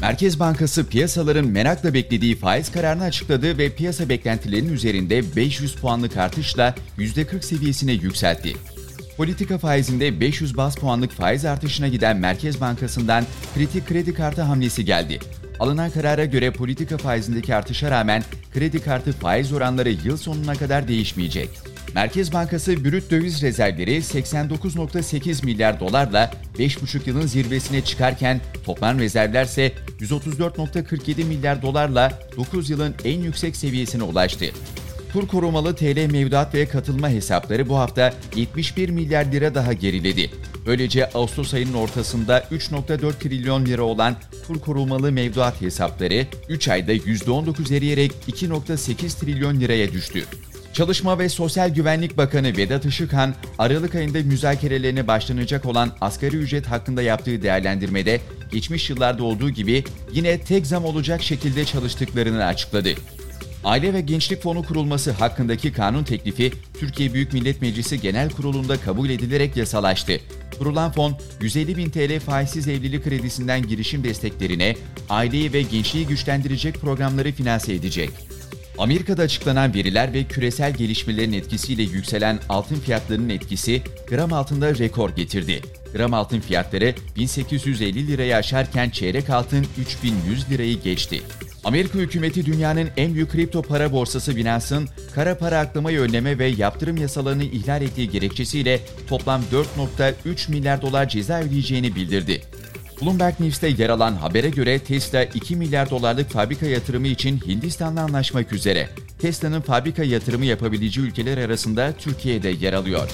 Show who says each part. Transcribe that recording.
Speaker 1: Merkez Bankası piyasaların merakla beklediği faiz kararını açıkladı ve piyasa beklentilerinin üzerinde 500 puanlık artışla %40 seviyesine yükseltti. Politika faizinde 500 bas puanlık faiz artışına giden Merkez Bankası'ndan kritik kredi kartı hamlesi geldi. Alınan karara göre politika faizindeki artışa rağmen kredi kartı faiz oranları yıl sonuna kadar değişmeyecek. Merkez Bankası brüt döviz rezervleri 89.8 milyar dolarla 5,5 yılın zirvesine çıkarken toplam rezervler ise 134.47 milyar dolarla 9 yılın en yüksek seviyesine ulaştı. Kur korumalı TL mevduat ve katılma hesapları bu hafta 71 milyar lira daha geriledi. Böylece Ağustos ayının ortasında 3.4 trilyon lira olan kur korumalı mevduat hesapları 3 ayda %19 eriyerek 2.8 trilyon liraya düştü. Çalışma ve Sosyal Güvenlik Bakanı Vedat Işıkhan, Aralık ayında müzakerelerine başlanacak olan asgari ücret hakkında yaptığı değerlendirmede geçmiş yıllarda olduğu gibi yine tek zam olacak şekilde çalıştıklarını açıkladı. Aile ve Gençlik Fonu kurulması hakkındaki kanun teklifi Türkiye Büyük Millet Meclisi Genel Kurulu'nda kabul edilerek yasalaştı. Kurulan fon 150 bin TL faizsiz evlilik kredisinden girişim desteklerine, aileyi ve gençliği güçlendirecek programları finanse edecek. Amerika'da açıklanan veriler ve küresel gelişmelerin etkisiyle yükselen altın fiyatlarının etkisi gram altında rekor getirdi. Gram altın fiyatları 1850 lirayı aşarken çeyrek altın 3100 lirayı geçti. Amerika hükümeti dünyanın en büyük kripto para borsası Binance'ın kara para aklamayı önleme ve yaptırım yasalarını ihlal ettiği gerekçesiyle toplam 4.3 milyar dolar ceza ödeyeceğini bildirdi. Bloomberg News'te yer alan habere göre Tesla 2 milyar dolarlık fabrika yatırımı için Hindistan'la anlaşmak üzere. Tesla'nın fabrika yatırımı yapabileceği ülkeler arasında Türkiye'de yer alıyor.